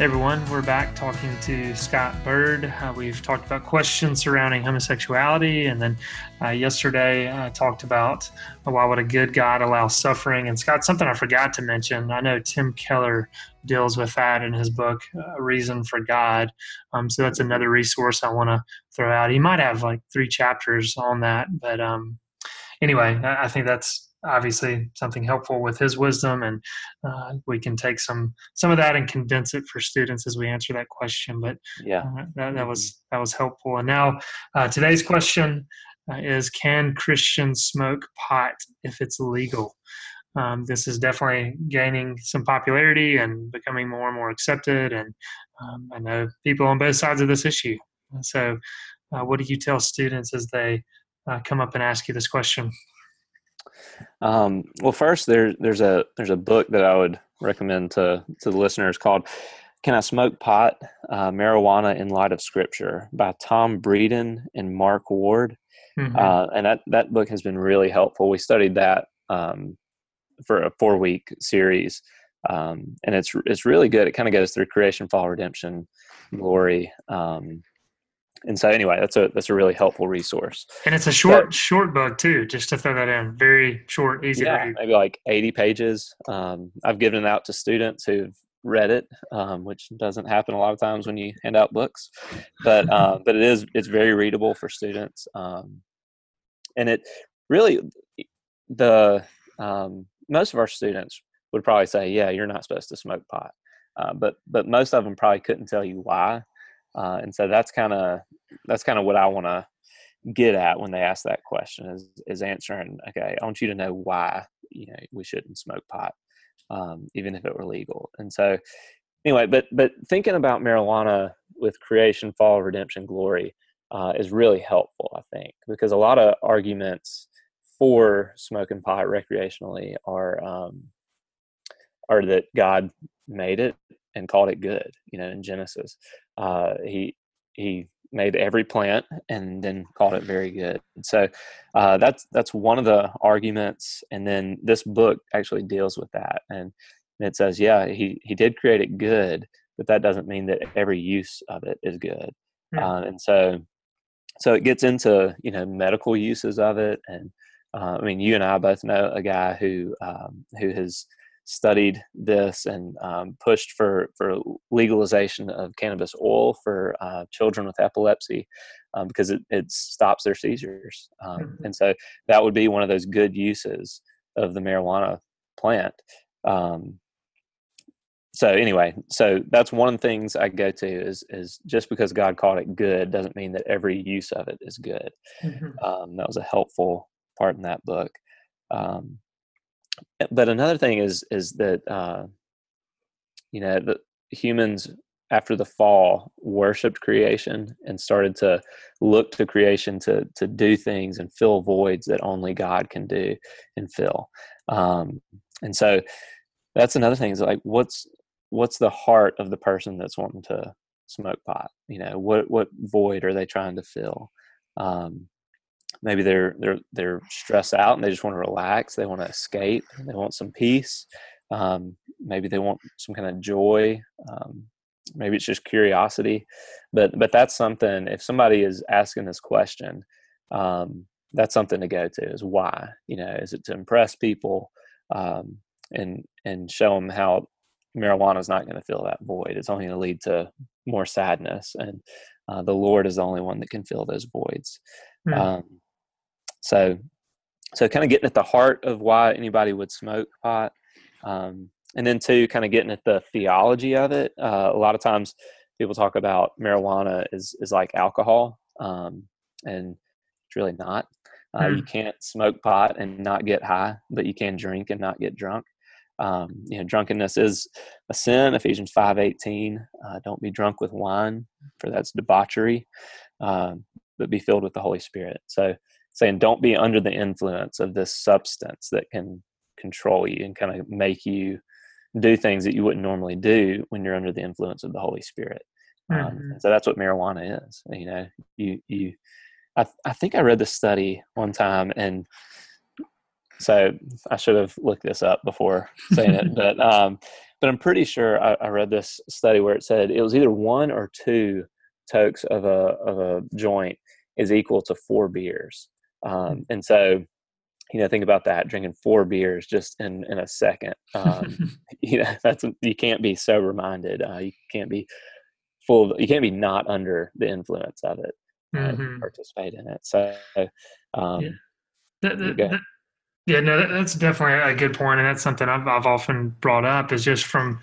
Hey everyone, we're back talking to Scott Byrd. Uh, we've talked about questions surrounding homosexuality, and then uh, yesterday I talked about uh, why would a good God allow suffering. And Scott, something I forgot to mention. I know Tim Keller deals with that in his book, A Reason for God. Um, so that's another resource I want to throw out. He might have like three chapters on that, but um, anyway, I, I think that's obviously something helpful with his wisdom and uh, we can take some some of that and condense it for students as we answer that question but Yeah. uh, that, that was that was helpful. And now uh, today's question uh, is can christians smoke pot if it's legal? Um, this is definitely gaining some popularity and becoming more and more accepted and um, i know people on both sides of this issue. So uh, what do you tell students as they uh, come up and ask you this question Um, well, first there there's a there's a book that I would recommend to to the listeners called "Can I Smoke Pot? Uh, Marijuana in Light of Scripture" by Tom Breeden and Mark Ward. Mhm. Uh, and that that book has been really helpful. We studied that um, for a four week series, um, and it's it's really good. It kind of goes through creation, fall, redemption, glory. Um, and so, anyway, that's a that's a really helpful resource. And it's a short, short book too. Just to throw that in, very short, easy to yeah, read. maybe like 80 pages. Um, I've given it out to students who've read it, um, which doesn't happen a lot of times when you hand out books, but uh, but it is it's very readable for students, um, and it really the um, most of our students would probably say, yeah, you're not supposed to smoke pot, uh, but but most of them probably couldn't tell you why, uh, and so that's kind of that's kind of what I want to get at when they ask that question is is answering okay i want you to know why you know we shouldn't smoke pot um, even if it were legal. And so anyway but but thinking about marijuana with creation fall redemption glory uh, is really helpful i think because a lot of arguments for smoking pot recreationally are um, are that god made it and called it good you know in genesis uh, he he made every plant and then called it very good. So uh, that's that's one of the arguments. And then this book actually deals with that, and it says, yeah, he he did create it good, but that doesn't mean that every use of it is good. Hmm. Uh, and so so it gets into you know medical uses of it, and uh, I mean you and I both know a guy who um, who has studied this and um, pushed for for legalization of cannabis oil for uh, children with epilepsy um, because it, it stops their seizures um, Mhm. and so that would be one of those good uses of the marijuana plant um, so anyway so that's one of the things i go to is is just because god called it good doesn't mean that every use of it is good Mhm. um, that was a helpful part in that book. Um, but another thing is is that uh, you know the humans after the fall worshipped creation and started to look to creation to to do things and fill voids that only God can do and fill. Um, and so that's another thing is like what's what's the heart of the person that's wanting to smoke pot? You know what what void are they trying to fill? Um, maybe they're they're they're stressed out and they just want to relax they want to escape they want some peace um, maybe they want some kind of joy um, maybe it's just curiosity but but that's something if somebody is asking this question um, that's something to go to is why you know is it to impress people um, and and show them how marijuana is not going to fill that void it's only going to lead to more sadness and uh, the lord is the only one that can fill those voids Hmm. um, so, so kind of getting at the heart of why anybody would smoke pot, um, and then two, kind of getting at the theology of it. Uh, a lot of times, people talk about marijuana is is like alcohol, um, and it's really not. Uh, Hmm. You can't smoke pot and not get high, but you can drink and not get drunk. Um, you know, drunkenness is a sin. Ephesians five eighteen. Uh, don't be drunk with wine, for that's debauchery, um, but be filled with the Holy Spirit. So, saying don't be under the influence of this substance that can control you and kind of make you do things that you wouldn't normally do when you're under the influence of the Holy Spirit. Um, Mhm. and so that's what marijuana is. You know, you you. I I think I read this study one time, and so I should have looked this up before saying it, but um, but I'm pretty sure I, I read this study where it said it was either one or two tokes of a of a joint is equal to four beers, um, and so you know think about that drinking four beers just in in a second. Um, you know that's you can't be sober minded. Uh, you can't be full. Of, you can't be not under the influence of it. Uh, Mhm. participate in it. So. Um, Yeah. That, that, that- yeah, no, that, that's definitely a good point, and that's something I've, I've often brought up is just from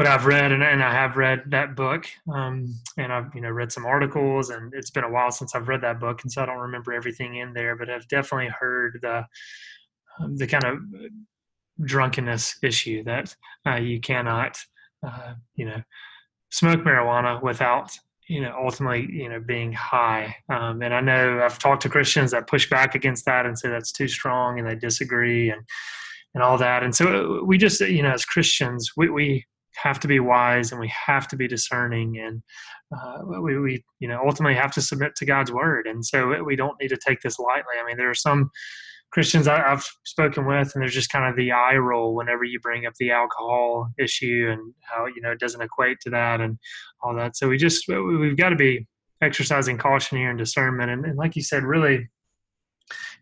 what I've read, and, and I have read that book, um, and I've you know read some articles, and it's been a while since I've read that book, and so I don't remember everything in there, but I've definitely heard the um, the kind of drunkenness issue that uh, you cannot, uh, you know, smoke marijuana without you know ultimately you know being high. Um, and i know i've talked to christians that push back against that and say that's too strong and they disagree and and all that. And so we just you know as christians we, we have to be wise and we have to be discerning and uh, we, we you know ultimately have to submit to god's word. And so we don't need to take this lightly. I mean there are some Christians I, I've spoken with, and there's just kind of the eye roll whenever you bring up the alcohol issue and how you know it doesn't equate to that and all that. So we just we- we've got to be exercising caution here and discernment, and, and like you said, really,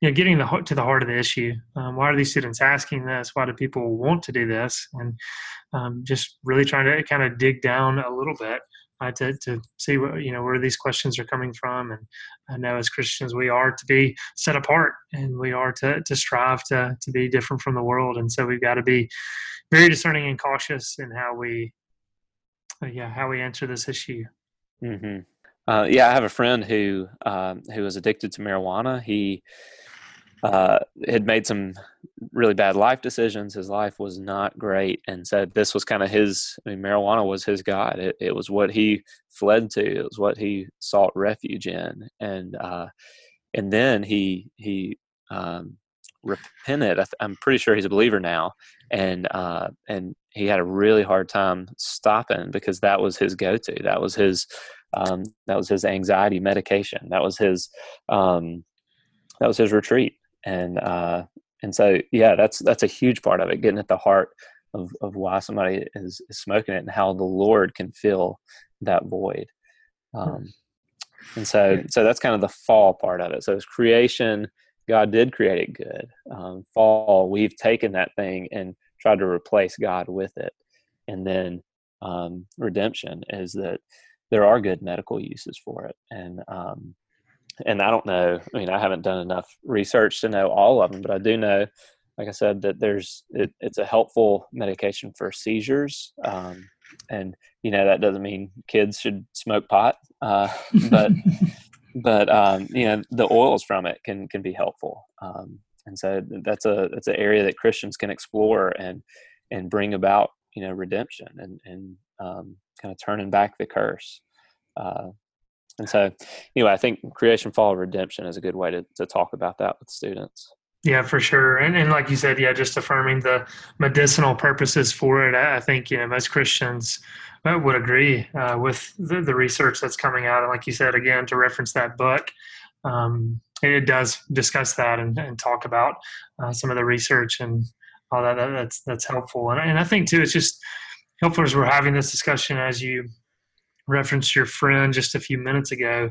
you know, getting the to the heart of the issue. Um, why are these students asking this? Why do people want to do this? And um, just really trying to kind of dig down a little bit. Uh, to, to see what you know where these questions are coming from and I know as Christians we are to be set apart and we are to, to strive to, to be different from the world. And so we've got to be very discerning and cautious in how we, uh, yeah, how we answer this issue. hmm Uh, yeah, I have a friend who um, who was addicted to marijuana. He uh, had made some really bad life decisions. His life was not great, and said this was kind of his. I mean, marijuana was his god. It, it was what he fled to. It was what he sought refuge in, and uh, and then he he um, repented. I I'm pretty sure he's a believer now, and uh, and he had a really hard time stopping because that was his go-to. That was his um, that was his anxiety medication. That was his um, that was his retreat. And uh, and so yeah, that's that's a huge part of it, getting at the heart of, of why somebody is, is smoking it and how the Lord can fill that void. Um, and so so that's kind of the fall part of it. So it's creation. God did create it good. Um, fall, we've taken that thing and tried to replace God with it. And then um, redemption is that there are good medical uses for it. And um, and I don't know. I mean, I haven't done enough research to know all of them, but I do know, like I said, that there's it, it's a helpful medication for seizures. Um, and you know that doesn't mean kids should smoke pot, uh, but but um, you know the oils from it can can be helpful. Um, and so that's a that's an area that Christians can explore and and bring about you know redemption and and um, kind of turning back the curse. Uh, and so, anyway, I think creation, fall, redemption is a good way to, to talk about that with students. Yeah, for sure. And, and like you said, yeah, just affirming the medicinal purposes for it. I think, you know, most Christians uh, would agree uh, with the, the research that's coming out. And like you said, again, to reference that book, um, it does discuss that and, and talk about uh, some of the research and all that. that that's, that's helpful. And, and I think too, it's just helpful as we're having this discussion as you referenced your friend just a few minutes ago,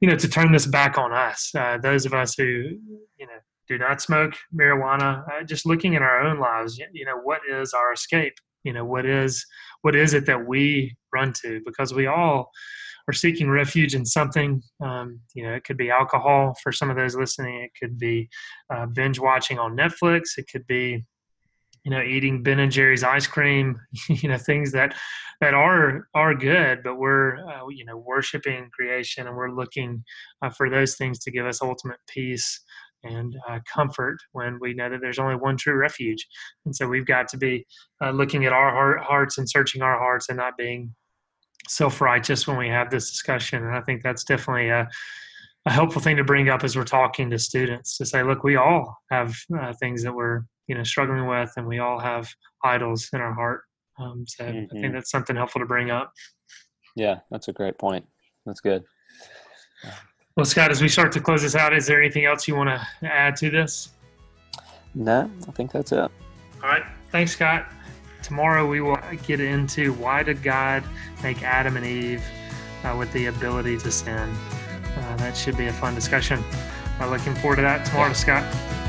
you know, to turn this back on us, uh, those of us who, you know, do not smoke marijuana, uh, just looking in our own lives, you, you know, what is our escape? You know, what is what is it that we run to? Because we all are seeking refuge in something. Um, you know, it could be alcohol for some of those listening. It could be uh, binge watching on Netflix. It could be you know, eating Ben and Jerry's ice cream, you know, things that that are are good, but we're uh, you know worshiping creation and we're looking uh, for those things to give us ultimate peace and uh, comfort when we know that there's only one true refuge. And so we've got to be uh, looking at our heart, hearts and searching our hearts and not being self righteous when we have this discussion. And I think that's definitely a a helpful thing to bring up as we're talking to students to say, look, we all have uh, things that we're you know struggling with, and we all have idols in our heart. Um, so mm-hmm. I think mm-hmm. that's something helpful to bring up. Yeah, that's a great point. That's good. Well, Scott, as we start to close this out, is there anything else you want to add to this? No, I think that's it. All right. Thanks, Scott. Tomorrow we will get into why did God make Adam and Eve uh, with the ability to sin. Uh, that should be a fun discussion. Uh, looking forward to that tomorrow, yeah. Scott.